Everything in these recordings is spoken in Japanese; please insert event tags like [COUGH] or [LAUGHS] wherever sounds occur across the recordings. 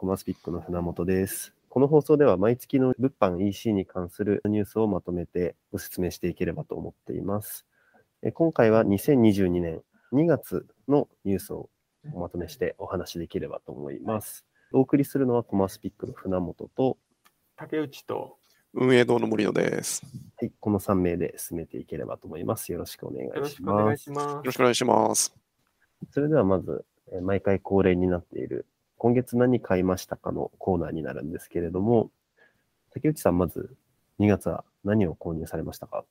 コマスピックの船本です。この放送では毎月の物販 EC に関するニュースをまとめてご説明していければと思っています。え今回は2022年2月のニュースをおまとめしてお話しできればと思います。お送りするのはコマスピックの船本と、竹内と運営堂の森野です。はい、この3名で進めていければと思います。よろしくお願よろいししくお願ます。いしまよろしくお願いします。それではまず、えー毎回恒例になっている、今月何買いましたかのコーナーになるんですけれども、竹内さん、まず2月は何を購入されましたか？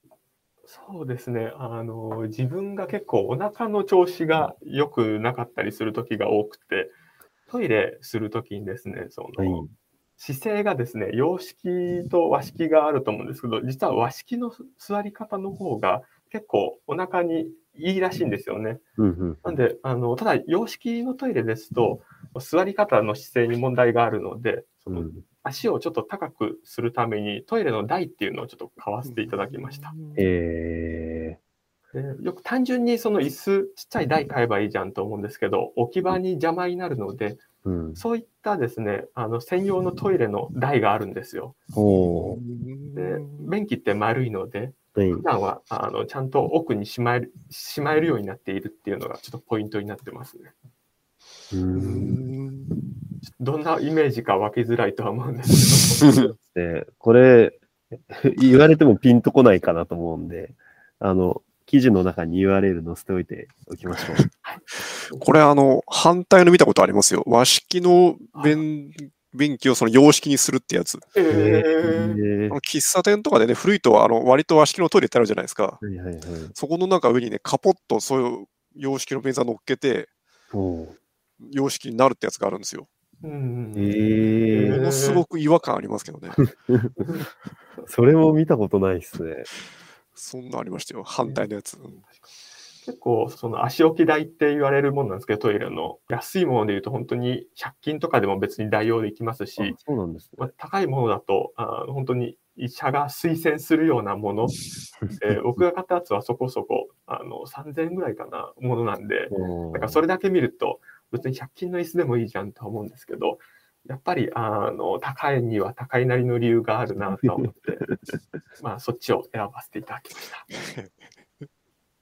す。そうですね。あの、自分が結構お腹の調子が良くなかったりする時が多くて、トイレする時にですね、その、はい姿勢がですね、洋式と和式があると思うんですけど、実は和式の座り方の方が結構お腹にいいらしいんですよね。うんうん。なんで、あの、ただ洋式のトイレですと、座り方の姿勢に問題があるので、そのうん足をちょっと高くするためにトイレの台っていうのをちょっと買わせていただきました。えでよく単純にその椅子ちっちゃい台買えばいいじゃんと思うんですけど置き場に邪魔になるのでー、うん。そういったですねあの専用のトイレの台があるんですよ。おで便器って丸いので普段はあのちゃんと奥にしまえるしまえるようになっているっていうのがちょっとポイントになってますね。うーん。どんなイメージか湧きづらいとは思うんですけど。[LAUGHS] で、これ、[LAUGHS] 言われてもピンとこないかなと思うんで、あの、記事の中に URL 載せておいておきましょう。[LAUGHS] これ、あの、反対の見たことありますよ。和式の便便器をその洋式にするってやつ。ええーーあの喫茶店とかでね、古いとあの割と和式のトイレってあるじゃないですか。はいはいはい。そこのなんか上にね、カポッとそういう洋式の便座乗っけて、おー洋式になるってやつがあるんですよ。うんえー、ものすごく違和感ありますけどね。[LAUGHS] それも見たことないっすね。そんなありましたよ。反対のやつ。うん結構その足置き台って言われるものなんですけどトイレの安いものでいうと本当に100均とかでも別に代用できますあし、そうなんですね。まあ、高いものだとあ本当に医者が推薦するようなもの、[LAUGHS] えー僕が買ったやつはそこそこあの3000円ぐらいかなものなんでおーだからそれだけ見ると別に100均の椅子でもいいじゃんとは思うんですけどやっぱりあの高いには高いなりの理由があるなとは思って [LAUGHS] まあそっちを選ばせていただきました。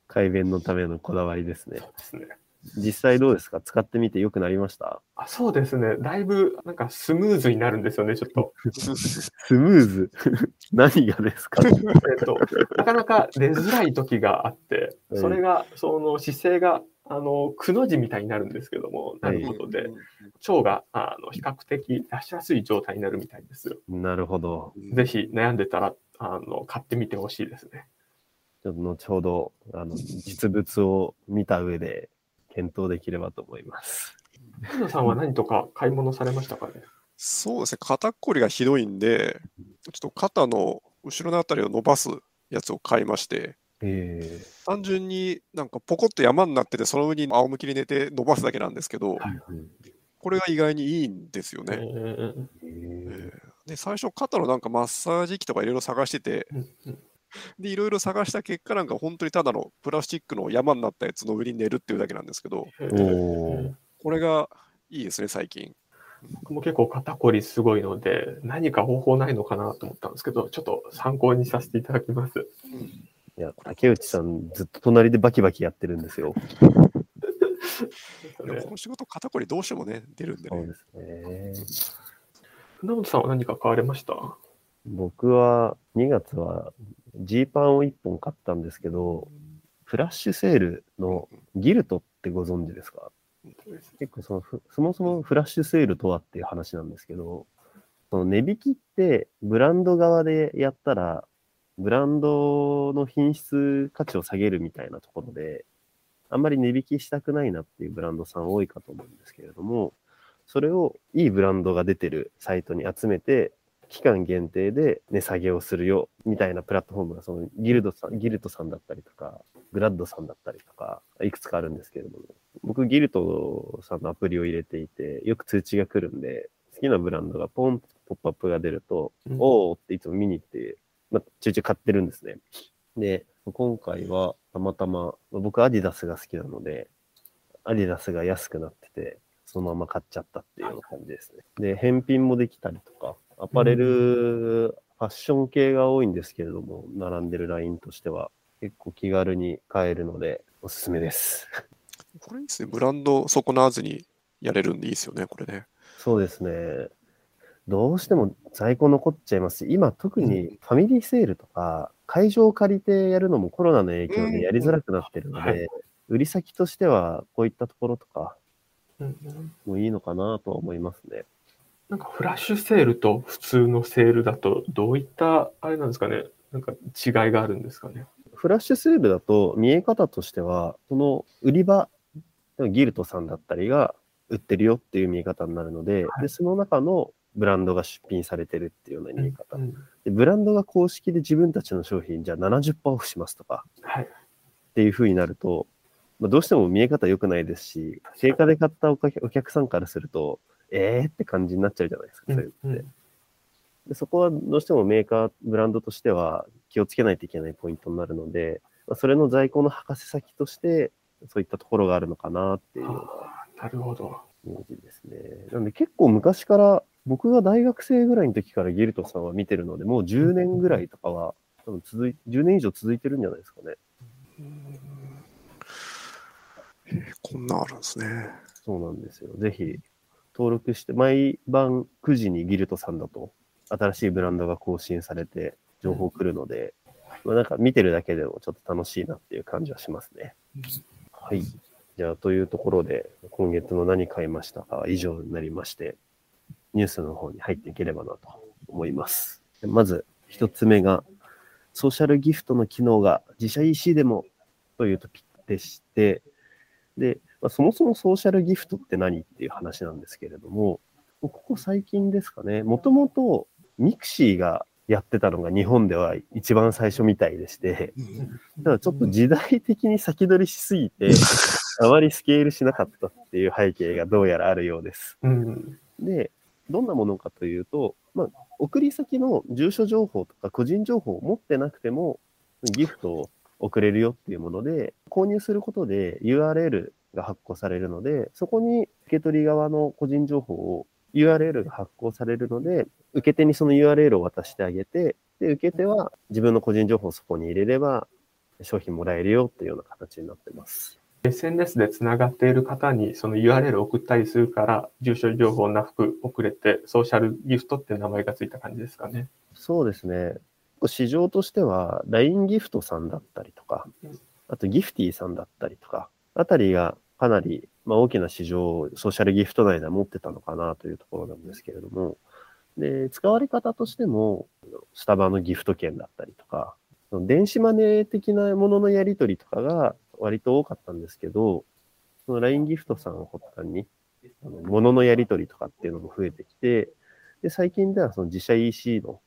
改便のためのこだわりですねそう。ですね実際どうですか？使ってみて良くなりました？あそうですね。だいぶなんかスムーズになるんですよね、ちょっと。[LAUGHS] スムーズ？[LAUGHS] 何がですか？えっと、なかなか出づらい時があって、うんそれが、その姿勢が、あの、くの字みたいになるんですけども、なることで、腸が、あの、比較的出しやすい状態になるみたいですよ。なるほど。ぜひ悩んでたら、あの、買ってみてほしいですね。ちょっと後ほど、あの、実物を見た上で検討できればと思います。藤野さんは何とか買い物されましたかね？そうですね、肩こりがひどいんで、ちょっと肩の後ろのあたりを伸ばすやつを買いまして、え単純になんかポコッと山になってて、その上に仰向きに寝て伸ばすだけなんですけど、ーこれが意外にいいんですよえね。ー。えで、最初、肩のなんかマッサージ機とかいろいろ探してて、うんうん。で、いろいろ探した結果、なんか本当にただのプラスチックの山になったやつの上に寝るっていうだけなんですけど、これがいいですね、最近。僕も結構肩こりすごいので、何か方法ないのかなと思ったんですけど、ちょっと参考にさせていただきます。いや、竹内さん、ずっと隣でバキバキやってるんですよ。[LAUGHS] でもこの仕事、肩こりどうしてもね、出るんでね。そうですね。船本さんは何か買われました？僕は2月はジーパンを1本買ったんですけど、フラッシュセールのギルトってご存知ですか？結構そのふそもそもフラッシュセールとはっていう話なんですけど、その値引きってブランド側でやったら、ブランドの品質価値を下げるみたいなところで、あんまり値引きしたくないなっていうブランドさん多いかと思うんですけれども、それをいいブランドが出てるサイトに集めて、期間限定で値下げをするよみたいなプラットフォームがそのギルドさん、ギルトさんだったりとか、グラッドさんだったりとか、いくつかあるんですけれども、僕ギルトさんのアプリを入れていて、よく通知が来るんで、好きなブランドがポンとポップアップが出ると、うん。おーっていつも見に行って、まあ、ちょいちょい買ってるんですね。で、今回はたまたま、僕アディダスが好きなので、アディダスが安くなってて、そのまま買っちゃったっていうような感じですね。で、返品もできたりとか、アパレル、ファッション系が多いんですけれども、並んでるラインとしては、結構気軽に買えるので、おすすめです。これですね。ブランド損なわずにやれるんでいいですよね、これね。そうですね。どうしても在庫残っちゃいますし、今特にファミリーセールとか、会場を借りてやるのもコロナの影響でやりづらくなってるのうんはで、売り先としてはこういったところとかうんういいのかなとは思いますね。なんかフラッシュセールと普通のセールだと、どういった、あれなんですかね、なんか違いがあるんですかね。フラッシュセールだと見え方としては、その売り場、ギルトさんだったりが売ってるよっていう見え方になるので、はい。でその中のブランドが出品されてるっていうような見え方。うんでブランドが公式で自分たちの商品じゃあ70%オフしますとかはい。っていう風になると、まあ、どうしても見え方良くないですし、定価で買ったお客さんからすると、えーって感じになっちゃうじゃないですか、そういうのって。でそこはどうしてもメーカー、ブランドとしては気をつけないといけないポイントになるので、まあ、それの在庫の博士先として、そういったところがあるのかなっていうようななるほど。イメージですね。なんで結構昔から、僕が大学生ぐらいの時からギルトさんは見てるので、もう10年ぐらいとかは、多分続い、10年以上続いてるんじゃないですかね。えーこんなんあるんですね。そうなんですよ。ぜひ、登録して、毎晩9時にギルトさんだと、新しいブランドが更新されて、情報来るので、まあ、なんか見てるだけでもちょっと楽しいなっていう感じはしますね。はい。じゃあ、というところで、今月の何買いましたか？は以上になりまして、ニュースの方に入っていければなと思います。まず、一つ目が、ソーシャルギフトの機能が自社 EC でもというトピックでして、で、まあ、そもそもソーシャルギフトって何っていう話なんですけれども、ここ最近ですかね、もともとミクシーがやってたのが日本では一番最初みたいでして、ただちょっと時代的に先取りしすぎて、[LAUGHS] あまりスケールしなかったっていう背景がどうやらあるようです。うん。で、どんなものかというと、まあ、送り先の住所情報とか個人情報を持ってなくても、ギフトを送れるよっていうもので、購入することで URL が発行されるので、そこに受け取り側の個人情報を URL が発行されるので、受け手にその URL を渡してあげて、で、受け手は自分の個人情報をそこに入れれば、商品もらえるよっていうような形になってます。SNS でつながっている方にその URL を送ったりするから、住所情報なく送れて、ソーシャルギフトって名前がついた感じですかね。そうですね。市場としては、LINE ギフトさんだったりとかうん、あとギフティさんだったりとか、あたりがかなり、まあ、大きな市場をソーシャルギフト内では持ってたのかなというところなんですけれども、で、使われ方としても、スタバのギフト券だったりとか、電子マネー的なもののやり取りとかが割と多かったんですけど、その LINE ギフトさんを発端に、あの物のやり取りとかっていうのも増えてきて、で、最近ではその自社 EC の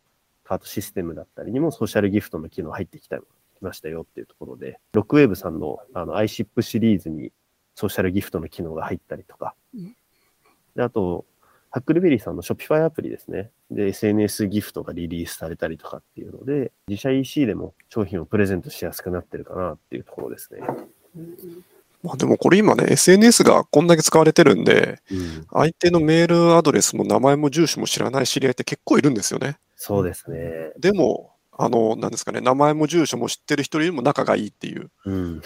カートシステムだったりにもソーシャルギフトの機能入ってきたきましたよっていうところで、ロックウェーブさんのあの iShip シリーズにソーシャルギフトの機能が入ったりとか、であと、ハックルベリーさんの Shopify アプリですね。で、SNS ギフトがリリースされたりとかっていうので、自社 EC でも商品をプレゼントしやすくなってるかなっていうところですね。まあでもこれ今ね、SNS がこんだけ使われてるんで、うん、相手のメールアドレスも名前も住所も知らない知り合いって結構いるんですよね。そうですね。でも、あの、なんですかね、名前も住所も知ってる人よりも仲がいいっていう、うん。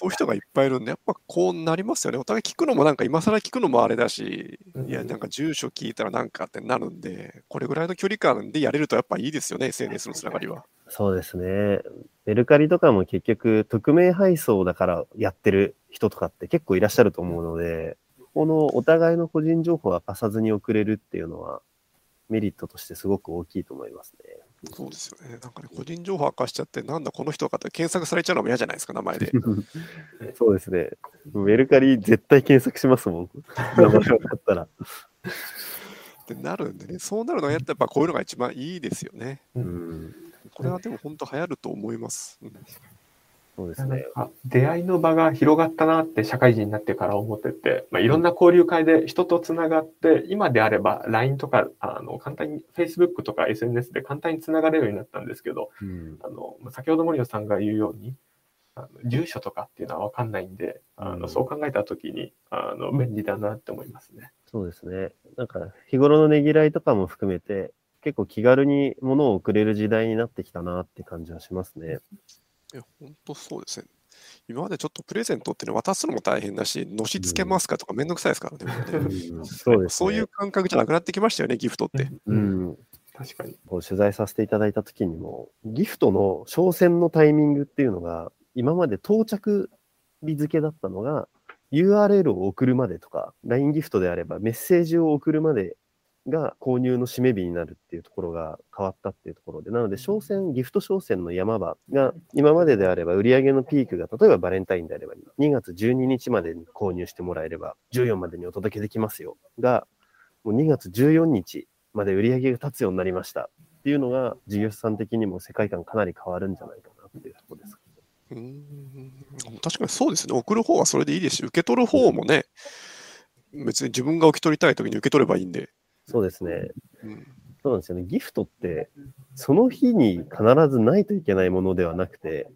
そういう人がいっぱいいるんで、やっぱこうなりますよね。お互い聞くのもなんか今更聞くのもあれだし、いや、なんか住所聞いたらなんかってなるんで、これぐらいの距離感でやれるとやっぱいいですよね、SNS のつながりは。そうですね。メルカリとかも結局、匿名配送だからやってる人とかって結構いらっしゃると思うので、このお互いの個人情報を明かさずに送れるっていうのは、メリットとしてすごく大きいと思いますね。そうですよね。なんかね、個人情報明かしちゃって、なんだこの人かって検索されちゃうのも嫌じゃないですか、名前で。[LAUGHS] そうですね。メルカリ絶対検索しますもん。[LAUGHS] 名前分かったら。ってなるんでね、そうなるのはやっぱこういうのが一番いいですよね。うん。これはでも本当流行ると思います。うんそうですね。出会いの場が広がったなって社会人になってから思ってて、まあ、いろんな交流会で人とつながって、今であれば LINE とかあの簡単に Facebook とか SNS で簡単につながれるようになったんですけど、うん。あのまあ先ほど森野さんが言うように、あの住所とかっていうのは分かんないんで、あうんのそう考えたときにあの便利だなって思いますね。そうですね。なんか、日頃のねぎらいとかも含めて、結構気軽に物を送れる時代になってきたなって感じはしますね。いや、本当そうですね。今までちょっとプレゼントっていうの渡すのも大変だし、のしつけますかとかめんどくさいですからね。もうんそうですね。そういう感覚じゃなくなってきましたよね、ギフトって。うん。確かに。こう取材させていただいた時にも、ギフトの商戦のタイミングっていうのが、今まで到着日付だったのが、URL を送るまでとか、LINE ギフトであればメッセージを送るまでが購入の締め日になるっていうところが変わったっていうところで、なので商戦、ギフト商戦の山場が今までであれば売上のピークが、例えばバレンタインであれば2月12日までに購入してもらえれば14までにお届けできますよが、もう2月14日まで売り上げが立つようになりましたっていうのが、事業者さん的にも世界観かなり変わるんじゃないかなっていうところです。うーん確かにそうですね。送る方はそれでいいですし、受け取る方もね、別に自分が受け取りたいときに受け取ればいいんで。そうですね。うんそうなんですよね。ギフトって、その日に必ずないといけないものではなくて、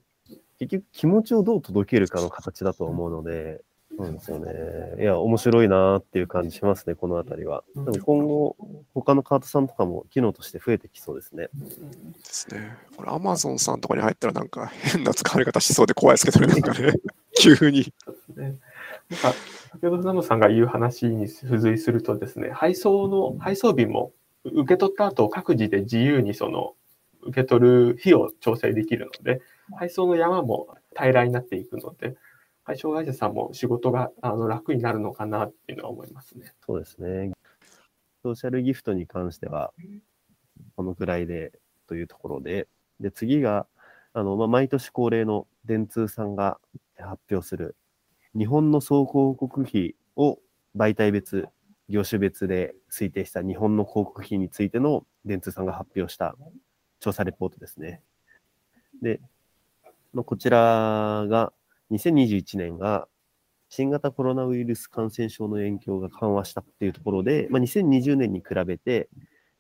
結局気持ちをどう届けるかの形だと思うので、そうですよね。いや、面白いなーっていう感じしますね、このあたりは。でも今後、他のカートさんとかも機能として増えてきそうですね。ですね。これ、アマゾンさんとかに入ったらなんか変な使われ方しそうで怖いですけどね、なんかね、[LAUGHS] 急に。なんか先ほどナムさんが言う話に付随するとですね、配送の配送日も受け取った後各自で自由にその受け取る日を調整できるので、配送の山も平らになっていくので、配送会社さんも仕事があの楽になるのかなっていうのは思いますね。そうですね。ソーシャルギフトに関しては、このくらいでというところで、で、次が、あの、まあ、毎年恒例の電通さんが発表する、日本の総広告費を媒体別、業種別で推定した日本の広告費についての電通さんが発表した調査レポートですね。で、こちらが、2021年が新型コロナウイルス感染症の影響が緩和したっていうところで、まあ、2020年に比べて、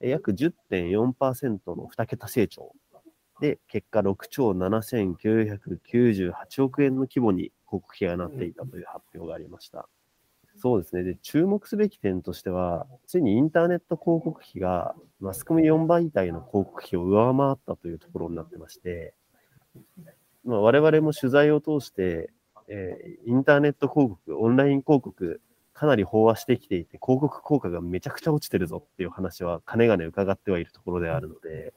約10.4%の2桁成長で、結果6兆7998億円の規模に告費がなっていたという発表がありました。そうですね。で、注目すべき点としては、ついにインターネット広告費がマスコミ4媒体の広告費を上回ったというところになってまして、まあ、我々も取材を通して、えーインターネット広告、オンライン広告、かなり飽和してきていて、広告効果がめちゃくちゃ落ちてるぞっていう話は、かねがね伺ってはいるところであるので、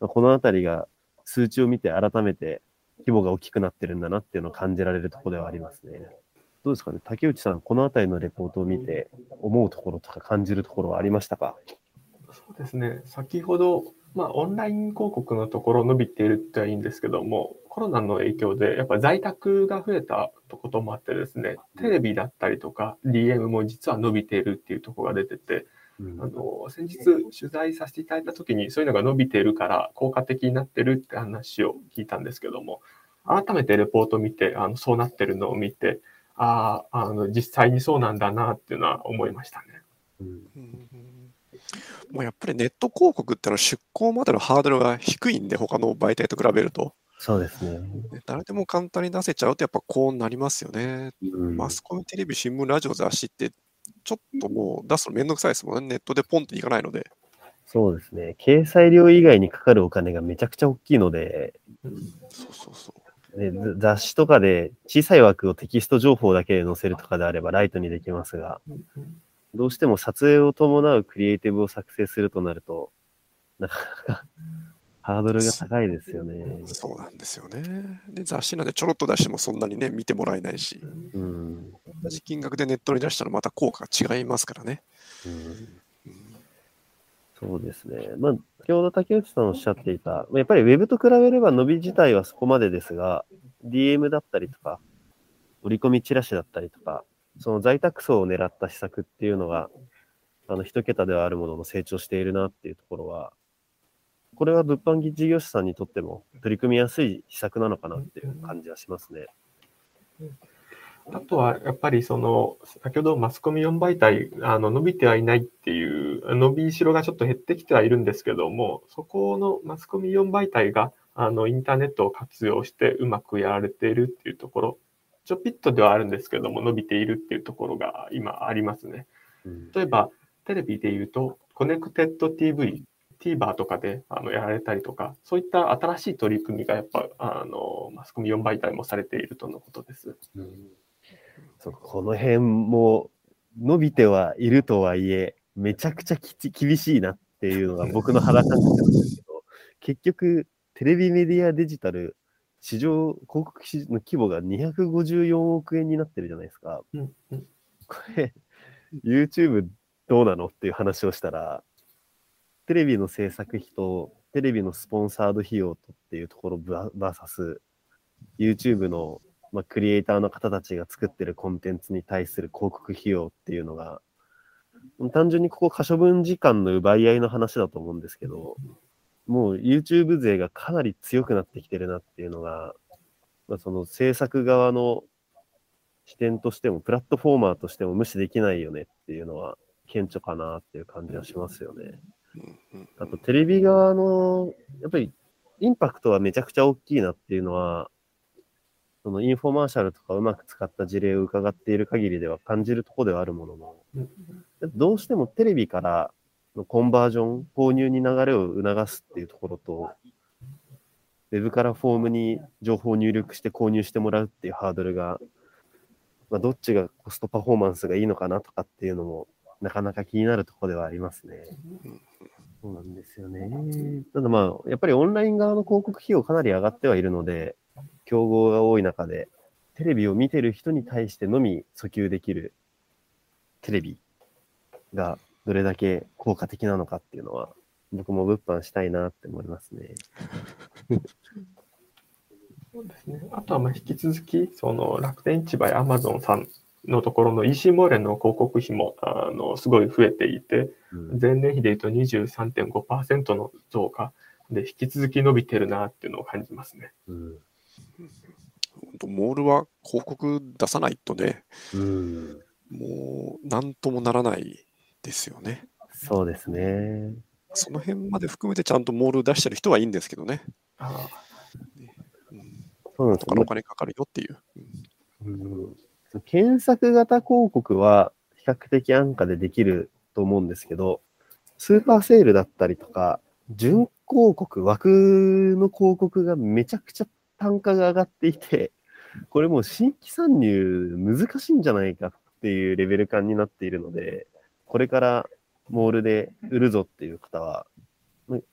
まあこのあたりが数値を見て改めて規模が大きくなってるんだなっていうのを感じられるところではありますね。どうですかね？竹内さん、このあたりのレポートを見て思うところとか感じるところはありましたか？そうですね、先ほど、まあ、オンライン広告のところ伸びているってはいいんですけども、コロナの影響で、やっぱ在宅が増えたこともあってですね、テレビだったりとか、DM も実は伸びているっていうところが出てて、あの先日取材させていただいたときに、そういうのが伸びているから効果的になってるって話を聞いたんですけども、改めてレポートを見て、あのそうなってるのを見て、ああ、あの実際にそうなんだなっていうのは思いましたね。うんうんもうやっぱりネット広告ってのは出稿までのハードルが低いんで、他の媒体と比べると。そうですね。ね誰でも簡単に出せちゃうとやっぱこうなりますよね。うんマスコミ、テレビ、新聞、ラジオ、雑誌って、ちょっともう出すのめんどくさいですもんね。ネットでポンっていかないので。そうですね。掲載料以外にかかるお金がめちゃくちゃ大きいので、そうそうそう。ね、ざ雑誌とかで小さい枠をテキスト情報だけで載せるとかであればライトにできますが、どうしても撮影を伴うクリエイティブを作成するとなると、なかなかハードルが高いですよね。そうなんですよね。で、雑誌なんでちょろっと出してもそんなにね、見てもらえないし、うん。同じ金額でネットに出したらまた効果が違いますからね。うんそうですね。まあ、先ほど竹内さんおっしゃっていた、やっぱりウェブと比べれば伸び自体はそこまでですが、DM だったりとか、折り込みチラシだったりとか、その在宅層を狙った施策っていうのが、あの、一桁ではあるものの成長しているなっていうところは、これは物販事業者さんにとっても取り組みやすい施策なのかなっていう感じはしますね。あとはやっぱりその先ほどマスコミ4媒体あの伸びてはいないっていう伸びしろがちょっと減ってきてはいるんですけどもそこのマスコミ4媒体があのインターネットを活用してうまくやられているっていうところ、ちょぴっとではあるんですけども、伸びているっていうところが今ありますね。例えば、テレビで言うと、コネクテッド TV、TVer とかであのやられたりとか、そういった新しい取り組みがやっぱあのマスコミ4媒体もされているとのことです。うん、そうこの辺も伸びてはいるとはいえ、めちゃくちゃ厳しいなっていうのが僕の肌感覚なんですけど、[LAUGHS] 結局、テレビメディアデジタル、市場、広告市の規模が254億円になってるじゃないですか。うんうん、これ、YouTube どうなのっていう話をしたら、テレビの制作費とテレビのスポンサード費用とっていうところ VS YouTube の、まあ、クリエイターの方たちが作ってるコンテンツに対する広告費用っていうのが単純にここ可処分時間の奪い合いの話だと思うんですけどもう YouTube 勢がかなり強くなってきてるなっていうのが、まあ、その制作側の視点としてもプラットフォーマーとしても無視できないよねっていうのは顕著かなっていう感じはしますよね。あとテレビ側の、やっぱりインパクトはめちゃくちゃ大きいなっていうのは、そのインフォマーシャルとかうまく使った事例を伺っている限りでは感じるところではあるものの、どうしてもテレビからのコンバージョン、購入に流れを促すっていうところと、ウェブからフォームに情報を入力して購入してもらうっていうハードルが、まあ、どっちがコストパフォーマンスがいいのかなとかっていうのもなかなか気になるところではありますね。そうなんですよね。ただまあ、やっぱりオンライン側の広告費用かなり上がってはいるので、競合が多い中で、テレビを見てる人に対してのみ訴求できるテレビがどれだけ効果的なのかっていうのは、僕も物販したいなって思いますね。[LAUGHS] そうですね。あとはまあ引き続き、その楽天市場やアマゾンさんのところの EC モーレの広告費もあのすごい増えていて、うん、前年比でいうと23.5%の増加で引き続き伸びてるなっていうのを感じますね。うん、モールは広告出さないとね、うん、もう何ともならないですよね。そうですね。その辺まで含めてちゃんとモール出してる人はいいんですけどね。ああうん、そうなんですか、ね、お金かかるよっていう。うん検索型広告は比較的安価でできると思うんですけど、スーパーセールだったりとか、準広告、枠の広告がめちゃくちゃ単価が上がっていて、これもう新規参入難しいんじゃないかっていうレベル感になっているので、これからモールで売るぞっていう方は、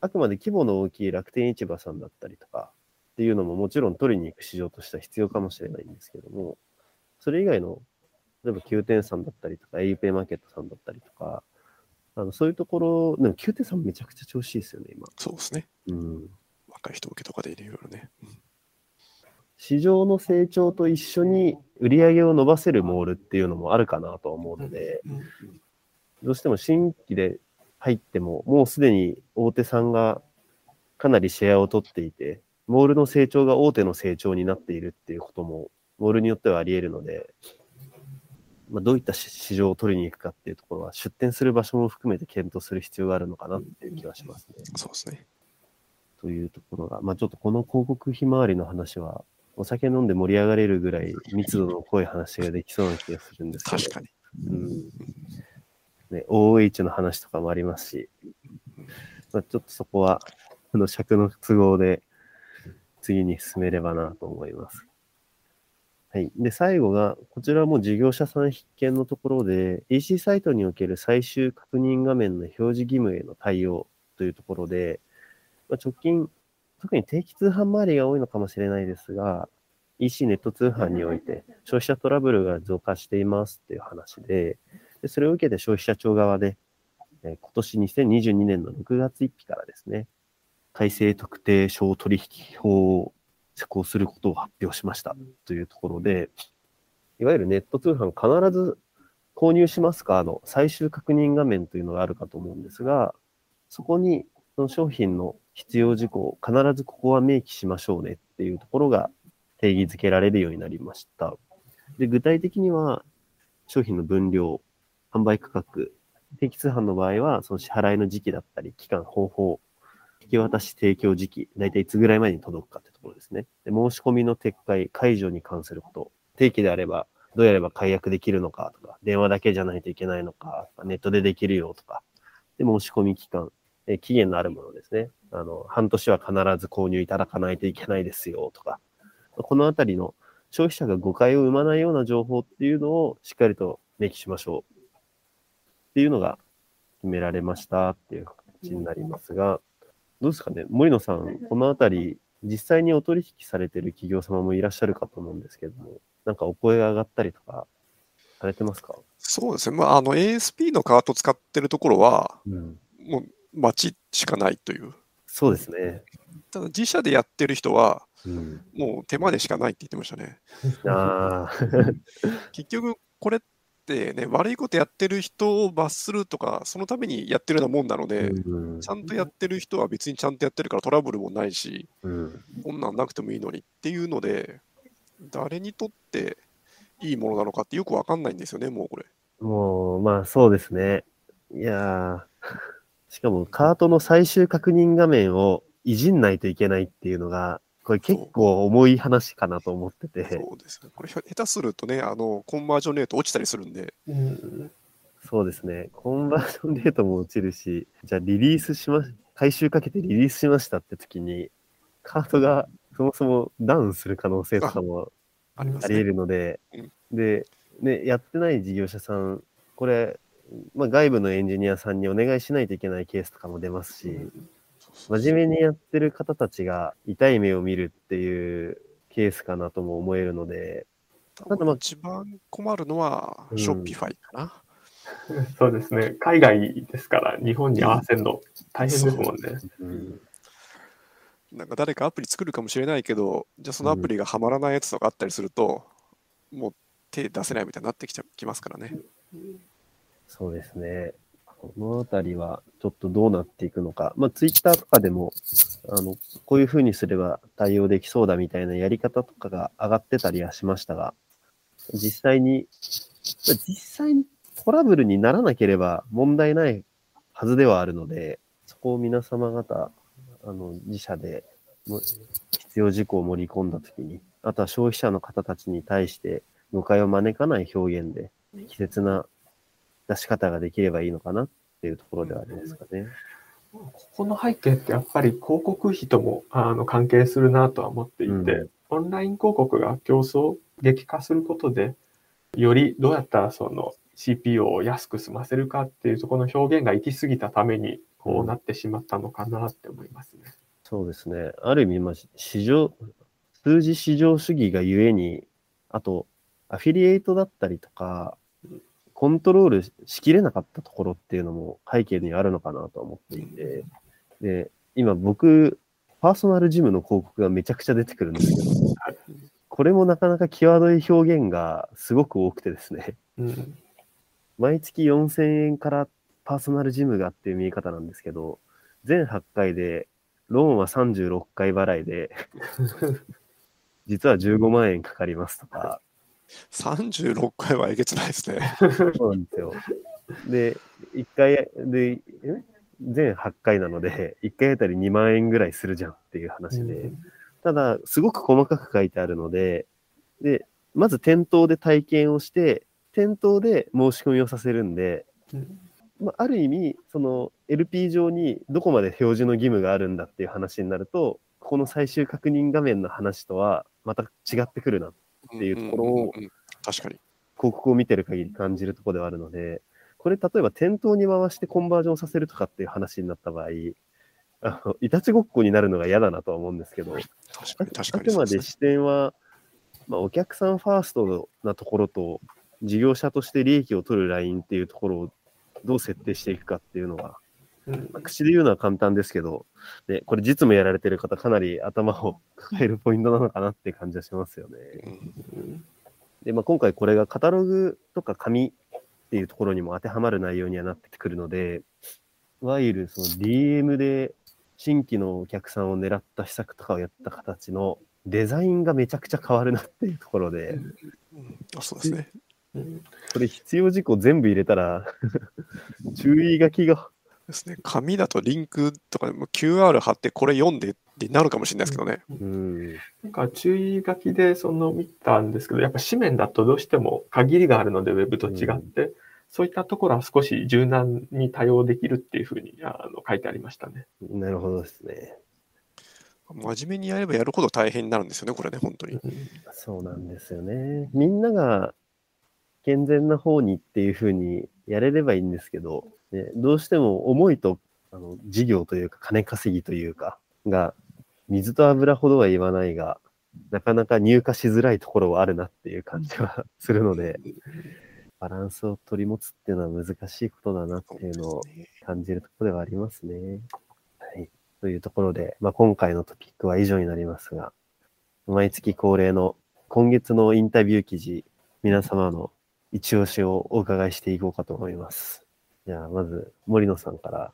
あくまで規模の大きい楽天市場さんだったりとかっていうのももちろん取りに行く市場としては必要かもしれないんですけども、それ以外の、例えば9点さんだったりとか、auPay マーケットさんだったりとか、あのそういうところ、でも9点さんめちゃくちゃ調子いいですよね、今。そうですね。うん。若い人向けとかでいろいろね。うん、市場の成長と一緒に売り上げを伸ばせるモールっていうのもあるかなと思うので、どうしても新規で入っても、もうすでに大手さんがかなりシェアを取っていて、モールの成長が大手の成長になっているっていうこともボールによってはあり得るので、まあ、どういった市場を取りに行くかっていうところは、出店する場所も含めて検討する必要があるのかなっていう気はしますね。そうですね。というところが、まあ、ちょっとこの広告費回りの話は、お酒飲んで盛り上がれるぐらい密度の濃い話ができそうな気がするんですけど。確かに。うん。ね、OH の話とかもありますし、まあ、ちょっとそこは、この尺の都合で次に進めればなと思います。はい。で、最後が、こちらも事業者さん必見のところで、EC サイトにおける最終確認画面の表示義務への対応というところで、まあ、直近、特に定期通販周りが多いのかもしれないですが、EC ネット通販において消費者トラブルが増加していますっていう話で、でそれを受けて消費者庁側で、えー、今年2022年の6月1日からですね、改正特定商取引法を施行することを発表しましたというところで、いわゆるネット通販必ず購入しますかの最終確認画面というのがあるかと思うんですが、そこにその商品の必要事項、必ずここは明記しましょうねっていうところが定義づけられるようになりました。で具体的には、商品の分量、販売価格、定期通販の場合は、その支払いの時期だったり、期間、方法、き渡し提供時期、大体いつぐらい前に届くかってところですね。で申し込みの撤回、解除に関すること、定期であれば、どうやれば解約できるのかとか、電話だけじゃないといけないのか、ネットでできるよとか、で、申し込み期間、え期限のあるものですね。あの、半年は必ず購入いただかないといけないですよとか、このあたりの消費者が誤解を生まないような情報っていうのをしっかりと明記しましょう。っていうのが決められましたっていう形になりますが、どうですかね、森野さん、このあたり、実際にお取引されてる企業様もいらっしゃるかと思うんですけども、なんかお声が上がったりとか、されてますか？そうですね、まあ、あの ASP のカート使ってるところは、うん、もう待ちしかないという。そうですね。ただ自社でやってる人は、うん、もう手間でしかないって言ってましたね。あ [LAUGHS] 結局これってね悪いことやってる人を罰するとかそのためにやってるようなもんなので、うん、ちゃんとやってる人は別にちゃんとやってるからトラブルもないし、うん、こんなんなくてもいいのにっていうので誰にとっていいものなのかってよくわかんないんですよねもうこれ。もうまあそうですね。いやしかもカートの最終確認画面をいじんないといけないっていうのが、これ結構重い話かなと思ってて。そうですね。これ下手するとね、あの、コンバージョンレート落ちたりするんで。うん、そうですね。コンバージョンレートも落ちるし、じゃあリリースしま、回収かけてリリースしましたって時に、カートがそもそもダウンする可能性とかもあり得るので、ねうん、で、ね、やってない事業者さん、これ、まあ、外部のエンジニアさんにお願いしないといけないケースとかも出ますし、真面目にやってる方たちが痛い目を見るっていうケースかなとも思えるので、ただまあ一番困るのはショッピファイかな。うん、そうですね。海外ですから日本に合わせるの大変ですもんね。うん、なんか誰かアプリ作るかもしれないけど、じゃあそのアプリがはまらないやつとかあったりすると、うん、もう手出せないみたいになってきちゃきますからね。そうですね。このあたりはちょっとどうなっていくのか。まあ、ツイッターとかでも、あの、こういうふうにすれば対応できそうだみたいなやり方とかが上がってたりはしましたが、実際に、実際にトラブルにならなければ問題ないはずではあるので、そこを皆様方、あの、自社で必要事項を盛り込んだときに、あとは消費者の方たちに対して誤解を招かない表現で、適切な出し方ができればいいのかなっていうところではありますかね。ここの背景ってやっぱり広告費ともあの関係するなとは思っていて、うん、オンライン広告が競争激化することで、よりどうやったらその CPO を安く済ませるかっていうところの表現が行き過ぎたためにこうなってしまったのかなって思いますね。そうですね。ある意味、まあ、市場、数字市場主義がゆえに、あと、アフィリエイトだったりとか、コントロールしきれなかったところっていうのも背景にあるのかなと思っていて、で、今僕、パーソナルジムの広告がめちゃくちゃ出てくるんですけど、これもなかなか際どい表現がすごく多くてですね、うん、毎月4000円からパーソナルジムがっていう見え方なんですけど、全8回で、ローンは36回払いで、[LAUGHS] 実は15万円かかりますとか、36回はえげつないですね。そうなんですよ。で、1回、で、全8回なので、1回あたり2万円ぐらいするじゃんっていう話で、うん、ただ、すごく細かく書いてあるので、で、まず店頭で体験をして、店頭で申し込みをさせるんで、うん、まあ、ある意味、その LP 上にどこまで表示の義務があるんだっていう話になると、この最終確認画面の話とはまた違ってくるなっていうところを、確かに。広告を見てる限り感じるところではあるので、これ例えば店頭に回してコンバージョンさせるとかっていう話になった場合、あのいたちごっこになるのが嫌だなとは思うんですけど、確かに確かにあくまで視点は、まあ、お客さんファーストなところと、事業者として利益を取るラインっていうところをどう設定していくかっていうのが、うん、口で言うのは簡単ですけど、で、これ実務やられてる方、かなり頭を抱えるポイントなのかなって感じはしますよね。うん。で、まあ、今回これがカタログとか紙っていうところにも当てはまる内容にはなってくるので、いわゆるその DM で新規のお客さんを狙った施策とかをやった形のデザインがめちゃくちゃ変わるなっていうところで、あそうですね。これ必要事項全部入れたら [LAUGHS] 注意書きがですね。紙だとリンクとかでも QR 貼ってこれ読んでってなるかもしれないですけどね。うん。なんか注意書きでその見たんですけど、やっぱ紙面だとどうしても限りがあるので、ウェブと違って、そういったところは少し柔軟に対応できるっていうふうにあの書いてありましたね。なるほどですね。真面目にやればやるほど大変になるんですよね、これね、本当に。そうなんですよね。みんなが健全な方にっていうふうにやれればいいんですけど、ね、どうしても思いとあの事業というか金稼ぎというかが水と油ほどは言わないが、なかなか入荷しづらいところはあるなっていう感じはするので、バランスを取り持つっていうのは難しいことだなっていうのを感じるところではありますね。はい。というところで、まあ、今回のトピックは以上になりますが、毎月恒例の今月のインタビュー記事、皆様の一押しをお伺いしていこうかと思います。じゃあ、まず、森野さんから。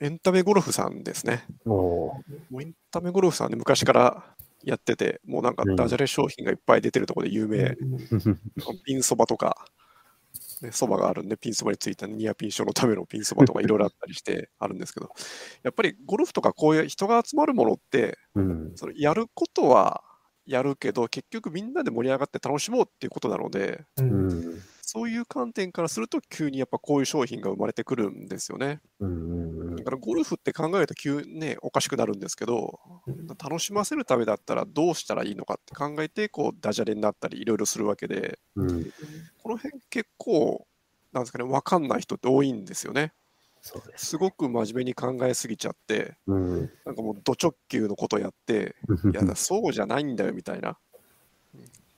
エンタメゴルフさんですね。ももうエンタメゴルフさんで昔からやってて、もうなんかうん。ダジャレ商品がいっぱい出てるところで有名、う、[LAUGHS] ピンそばとか、ね、そばがあるんで、ピンそばについたニアピン賞のためのピンそばとかいろいろあったりして [LAUGHS] あるんですけど、やっぱりゴルフとかこういう人が集まるものって、うん、そのやることはやるけど、結局みんなで盛り上がって楽しもうっていうことなので、ううんん、そういう観点からすると、急にやっぱこういう商品が生まれてくるんですよね。だからゴルフって考えると急にね、おかしくなるんですけど、楽しませるためだったらどうしたらいいのかって考えて、こう、ダジャレになったり、いろいろするわけで、うん、この辺結構、なんですかね、わかんない人って多いんですよね。す。すごく真面目に考えすぎちゃって、うん、なんかもう、ド直球のことやって、[LAUGHS] いやだ、そうじゃないんだよみたいな。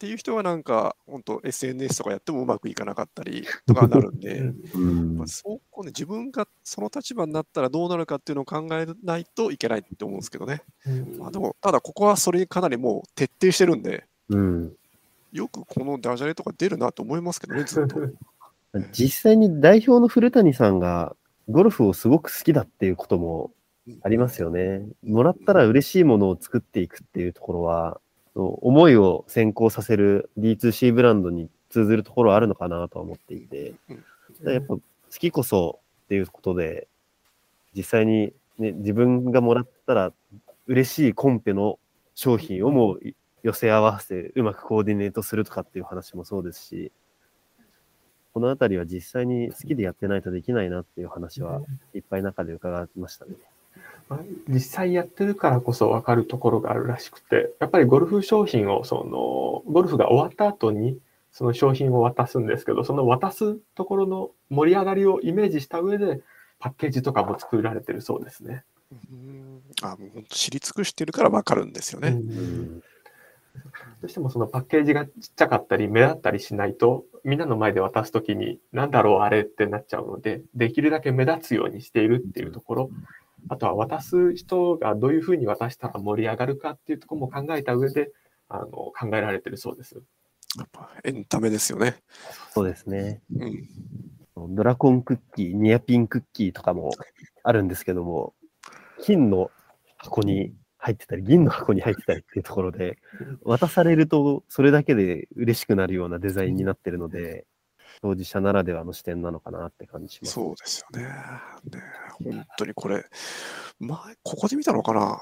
うんっていう人はなんか、本当 SNS とかやってもうまくいかなかったり [LAUGHS] とかなるんで、うんまあ、そうこうね、自分がその立場になったらどうなるかっていうのを考えないといけないって思うんですけどね。まあ、でも、ただここはそれにかなりもう徹底してるんで、うん。よくこのダジャレとか出るなと思いますけどね、ずっと。[LAUGHS] 実際に代表の古谷さんがゴルフをすごく好きだっていうこともありますよね。もらったら嬉しいものを作っていくっていうところは、思いを先行させる D2C ブランドに通ずるところはあるのかなとは思っていて、やっぱ好きこそっていうことで、実際に、ね、自分がもらったら嬉しいコンペの商品をもう寄せ合わせてうまくコーディネートするとかっていう話もそうですし、このあたりは実際に好きでやってないとできないなっていう話はいっぱい中で伺いましたね。まあ実際やってるからこそ分かるところがあるらしくて、やっぱりゴルフ商品を、その、ゴルフが終わった後に、その商品を渡すんですけど、その渡すところの盛り上がりをイメージした上で、パッケージとかも作られてるそうですね。うんあもう本当知り尽くしてるから分かるんですよね。うんどうしてもそのパッケージがちっちゃかったり目立ったりしないと、みんなの前で渡すときに、なんだろうあれってなっちゃうので、できるだけ目立つようにしているっていうところ、あとは渡す人がどういうふうに渡したら盛り上がるかっていうところも考えた上で、あの考えられてるそうです。やっぱエンタメですよね。そうですね。うん、ドラコンクッキー、ニアピンクッキーとかもあるんですけども、金の箱に入ってたり、銀の箱に入ってたりっていうところで、渡されるとそれだけで嬉しくなるようなデザインになってるので、当事者ならではの視点なのかなって感じします。そうですよね。ね本当にこれ、前、ここで見たのかな？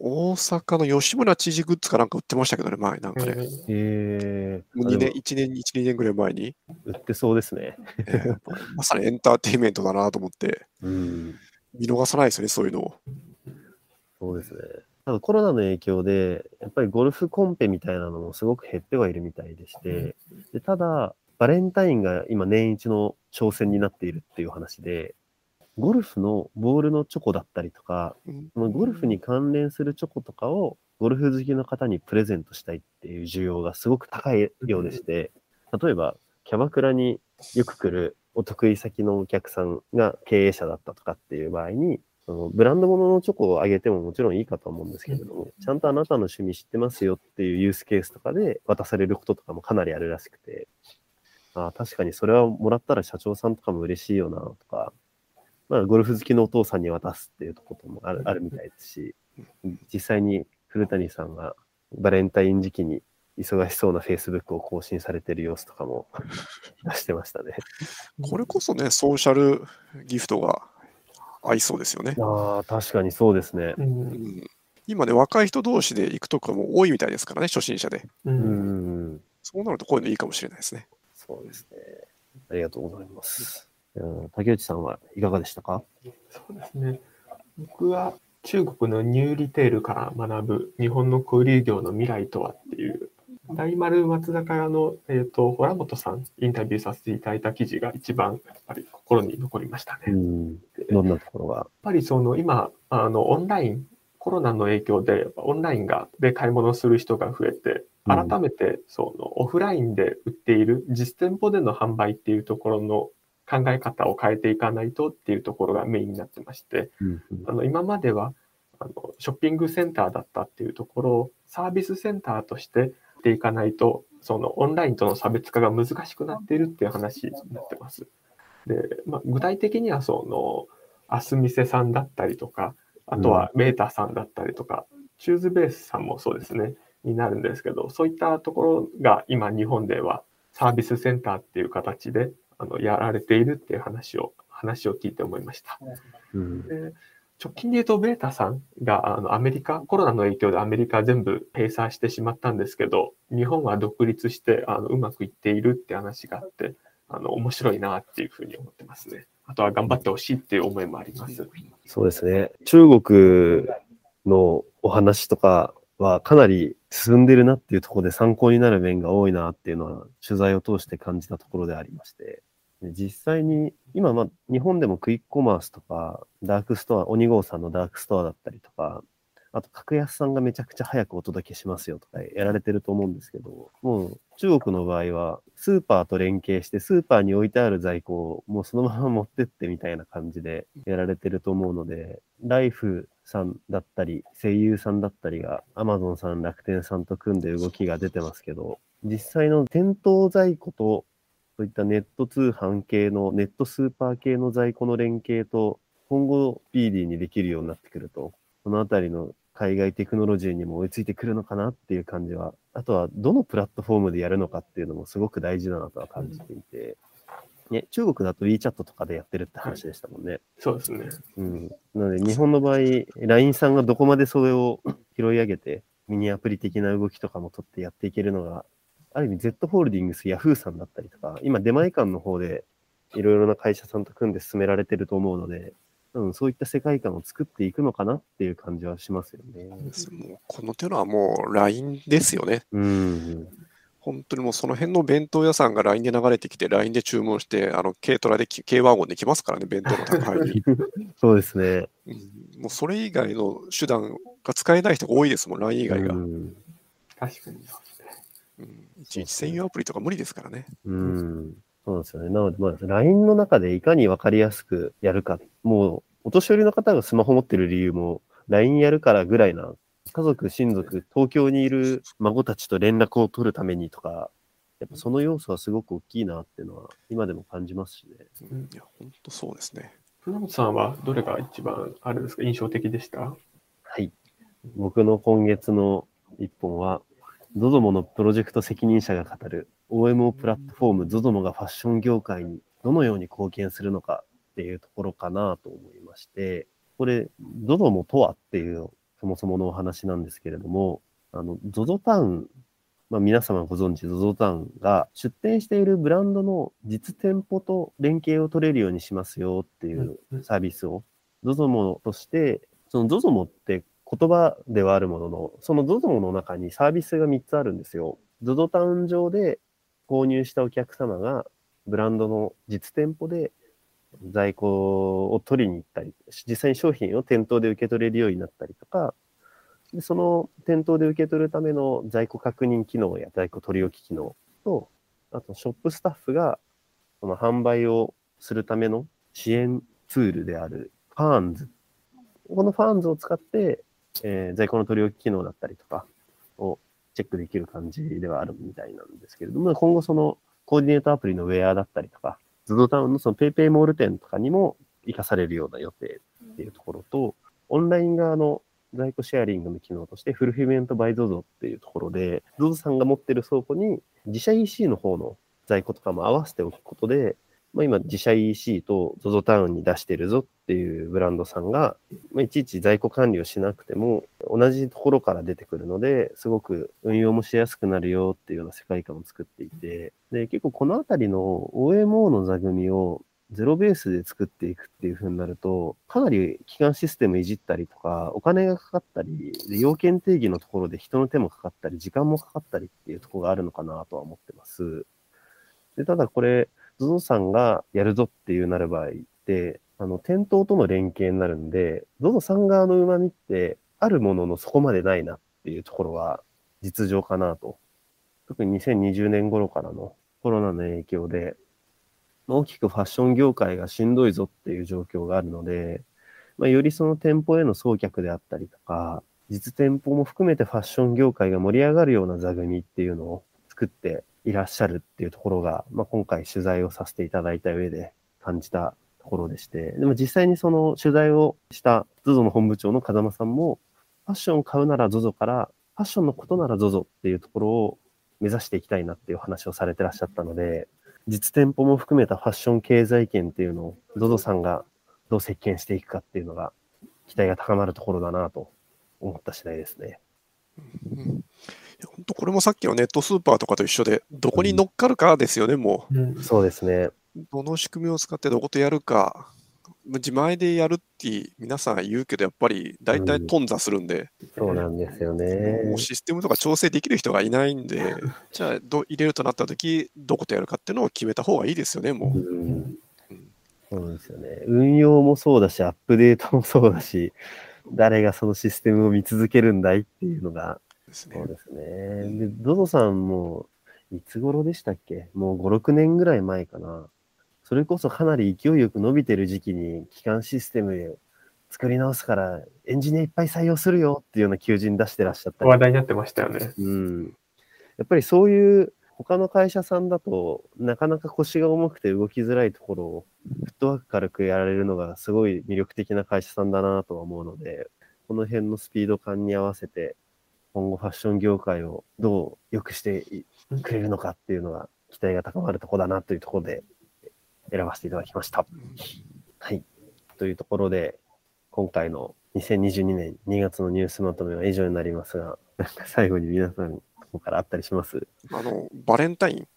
大阪の吉村知事グッズかなんか売ってましたけどね、前、なんかね。えー、もう2年、あでも1年、1、2年ぐらい前に。売ってそうですね。えーまさにエンターテインメントだなと思って、うん。見逃さないですよね、そういうのを。そうですね。ただコロナの影響で、やっぱりゴルフコンペみたいなのもすごく減ってはいるみたいでして、でただ、バレンタインが今年一の挑戦になっているっていう話で、ゴルフのボールのチョコだったりとか、ゴルフに関連するチョコとかをゴルフ好きの方にプレゼントしたいっていう需要がすごく高いようでして、例えばキャバクラによく来るお得意先のお客さんが経営者だったとかっていう場合に、そのブランド物のチョコをあげてももちろんいいかと思うんですけれども、ちゃんとあなたの趣味知ってますよっていうユースケースとかで渡されることとかもかなりあるらしくて、ああ確かにそれはもらったら社長さんとかも嬉しいよなとか、まあ、ゴルフ好きのお父さんに渡すっていうこともあるあるみたいですし、実際に古谷さんがバレンタイン時期に忙しそうな Facebook を更新されてる様子とかも [LAUGHS] 出してましたね。これこそね、ソーシャルギフトが合いそうですよね。ああ、確かにそうですね。う。うんん、今ね、若い人同士で行くとかも多いみたいですからね、初心者で。う。うんん。そうなるとこういうのいいかもしれないですね。そうですね。ありがとうございます。うん竹内さんはいかがでしたか？そうですね。僕は中国のニューリテールから学ぶ日本の小売業の未来とはっていう、大丸松坂屋の、えー、と洞本さん、インタビューさせていただいた記事が一番やっぱり心に残りましたね。ん。どんなところが？ぱりその今あの、オンライン、コロナの影響でオンラインがで買い物する人が増えて、改めてそのオフラインで売っている実店舗での販売っていうところの考え方を変えていかないとっていうところがメインになってまして、うんあの今まではあのショッピングセンターだったっていうところをサービスセンターとしてしていかないとそのオンラインとの差別化が難しくなっているっていう話になってます。で、まあ、具体的にはそのアスミセさんだったりとかあとはメーターさんだったりとか、チューズベースさんもそうですねになるんですけどそういったところが今日本ではサービスセンターっていう形であのやられているっていう話を話を聞いて思いました。うんで直近で言うと、ベータさんがあのアメリカ、コロナの影響でアメリカ全部閉鎖してしまったんですけど、日本は独立してあのうまくいっているって話があって、あの面白いなっていうふうに思ってますね。あとは頑張ってほしいっていう思いもあります。そうですね。中国のお話とかはかなり進んでるなっていうところで参考になる面が多いなっていうのは取材を通して感じたところでありまして、実際に今、ま、日本でもクイックコマースとか、ダークストア、オニゴーさんのダークストアだったりとか、あと、カクヤスさんがめちゃくちゃ早くお届けしますよとかやられてると思うんですけど、もう中国の場合は、スーパーと連携して、スーパーに置いてある在庫をもうそのまま持ってってみたいな感じでやられてると思うので、ライフさんだったり、西友さんだったりが、アマゾンさん、楽天さんと組んで動きが出てますけど、実際の店頭在庫と、そういったネット通販系の、ネットスーパー系の在庫の連携と、今後、スピーディーにできるようになってくると、このあたりの海外テクノロジーにも追いついてくるのかなっていう感じは、あとはどのプラットフォームでやるのかっていうのもすごく大事だなとは感じていて、ね、中国だと WeChat とかでやってるって話でしたもんね。そうですね。うん。なので、日本の場合、LINE さんがどこまでそれを [COUGHS] 拾い上げて、ミニアプリ的な動きとかも取ってやっていけるのが、ある意味 Z ホールディングス、Yahoo さんだったりとか、今出前館の方でいろいろな会社さんと組んで進められてると思うので、うん、そういった世界観を作っていくのかなっていう感じはしますよね。もうこの手のはもう LINE ですよね。うん。本当にもうその辺の弁当屋さんが LINE で流れてきて、LINE で注文して、あの軽トラでき、軽ワゴンで来ますからね、弁当の宅配に。[LAUGHS] そうですね。うんもうそれ以外の手段が使えない人が多いですもん、LINE 以外が。確かに。一日専用アプリとか無理ですからね。うん。そうですよね。なので、まあ、LINE の中でいかにわかりやすくやるか。もう、お年寄りの方がスマホ持ってる理由も、LINE やるからぐらいな、家族、親族、東京にいる孫たちと連絡を取るためにとか、やっぱその要素はすごく大きいなっていうのは、今でも感じますしね。うんいや、本当そうですね。船本さんはどれが一番あれですか？印象的でした？はい。僕の今月の一本は、ゾゾモのプロジェクト責任者が語る OMO プラットフォームゾゾモがファッション業界にどのように貢献するのかっていうところかなと思いまして、これ、ゾゾモとはっていうそもそものお話なんですけれども、あの、ゾゾタウン、まあ、皆様ご存知、ゾゾタウンが出店しているブランドの実店舗と連携を取れるようにしますよっていうサービスを、ゾゾモとして、そのゾゾモって言葉ではあるものの、その ZOZO の中にサービスが3つあるんですよ。ZOZO タウン上で購入したお客様がブランドの実店舗で在庫を取りに行ったり、実際に商品を店頭で受け取れるようになったりとか、でその店頭で受け取るための在庫確認機能や在庫取り置き機能と、あとショップスタッフがその販売をするための支援ツールである FAANS。この FAANS を使って、えー在庫の取り置き機能だったりとかをチェックできる感じではあるみたいなんですけれども、今後そのコーディネートアプリの WEAR だったりとか、 ZOZOTOWN のそのペイペイモール店とかにも生かされるような予定っていうところと、オンライン側の在庫シェアリングの機能として、 Fulfillment by ZOZO っていうところで、ゾゾさんが持ってる倉庫に自社 EC の方の在庫とかも合わせておくことで、まあ、今自社 EC と ZOZO タウンに出してるぞっていうブランドさんが、まあ、いちいち在庫管理をしなくても同じところから出てくるのですごく運用もしやすくなるよっていうような世界観を作っていてで結構このあたりの OMO の座組をゼロベースで作っていくっていう風になると、かなり基幹システムいじったりとか、お金がかかったり、要件定義のところで人の手もかかったり、時間もかかったりっていうところがあるのかなとは思ってます。でただこれ、ZOZO さんがやるぞっていうなる場合って、あの、店頭との連携になるんで、ZOZO さん側の旨味って、あるもののそこまでないなっていうところは実情かなと。特に2020年頃からのコロナの影響で、大きくファッション業界がしんどいぞっていう状況があるので、まあ、よりその店舗への送客であったりとか、実店舗も含めてファッション業界が盛り上がるような座組っていうのを作っていらっしゃるっていうところが、まあ、今回取材をさせていただいた上で感じたところでして、でも実際にその取材をした ZOZO の本部長の風間さんも、ファッションを買うなら ZOZO から、ファッションのことなら ZOZO っていうところを目指していきたいなっていう話をされてらっしゃったので、実店舗も含めたファッション経済圏っていうのを ZOZO さんがどう席巻していくかっていうのが期待が高まるところだなと思った次第ですね。本当これもさっきのネットスーパーとかと一緒で、どこに乗っかるかですよね、もう、うん。そうですね。どの仕組みを使ってどことやるか、自前でやるって皆さん言うけど、やっぱり大体頓挫するんで、うん、そうなんですよね。もうシステムとか調整できる人がいないんで、[LAUGHS] じゃあど入れるとなった時どことやるかっていうのを決めた方がいいですよね、もう。うん、そうですよね。運用もそうだし、アップデートもそうだし、誰がそのシステムを見続けるんだいっていうのが、そうですね。で、ドドさんも、いつ頃でしたっけ？もう5、6年ぐらい前かな。それこそかなり勢いよく伸びてる時期に基幹システム作り直すからエンジニアいっぱい採用するよっていうような求人出してらっしゃった話題になってましたよね。うん。やっぱりそういう他の会社さんだとなかなか腰が重くて動きづらいところをフットワーク軽くやられるのがすごい魅力的な会社さんだなとは思うので、この辺のスピード感に合わせて今後ファッション業界をどう良くしてくれるのかっていうのが期待が高まるところだなというところで選ばせていただきました。はい。というところで、今回の2022年2月のニュースまとめは以上になりますが、なんか最後に皆さん、ここからあったりします？あの、バレンタイン。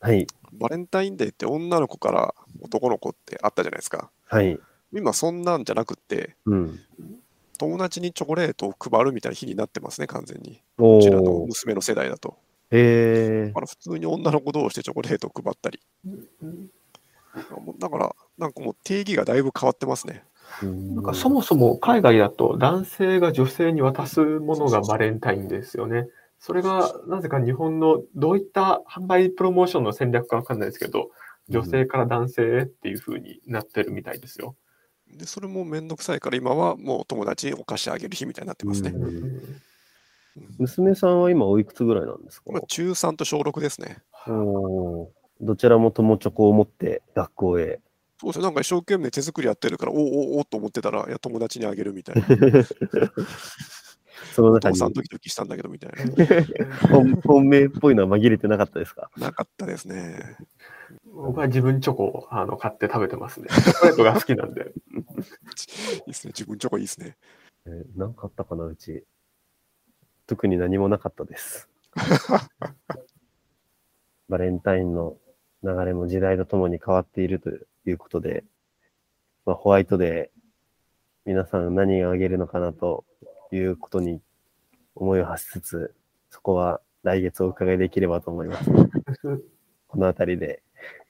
はい。バレンタインデーって女の子から男の子ってあったじゃないですか。はい。今そんなんじゃなくって、うん、友達にチョコレートを配るみたいな日になってますね、完全に。こちらの娘の世代だと。へえ。あの普通に女の子同士でチョコレートを配ったり。だから、なんかもう定義がだいぶ変わってますね。なんかそもそも海外だと男性が女性に渡すものがバレンタインですよね。それがなぜか日本のどういった販売プロモーションの戦略かわかんないですけど、女性から男性っていう風になってるみたいですよ。で、それもめんどくさいから今はもう友達にお菓子あげる日みたいになってますね。娘さんは今おいくつぐらいなんですか？中3と小6ですね。おどちらも友チョコを持って学校へ。そうですなんか一生懸命手作りやってるから、おおおと思ってたら、いや、友達にあげるみたいな。[LAUGHS] その中に。お父さんドキドキしたんだけどみたいな。[LAUGHS] 本命っぽいのは紛れてなかったですか？なかったですね。僕は自分チョコをあの買って食べてますね。チョコレートが好きなんで。いいですね。自分チョコいいですね。えー、何かあったかな、うち。特に何もなかったです。[LAUGHS] バレンタインの流れも時代とともに変わっているということで、まあ、ホワイトで皆さん何があげるのかなということに思いを発しつつ、そこは来月お伺いできればと思います。[LAUGHS] このあたりで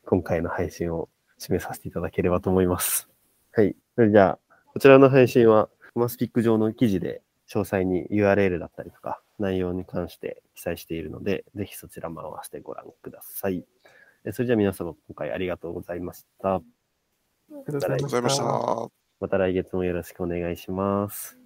今回の配信を締めさせていただければと思います。はい。それじゃあ、こちらの配信は、マスピック上の記事で詳細に URL だったりとか、内容に関して記載しているので、ぜひそちらも合わせてご覧ください。それじゃあ皆様、今回ありがとうございました。ありがとうございました。また来月もよろしくお願いします。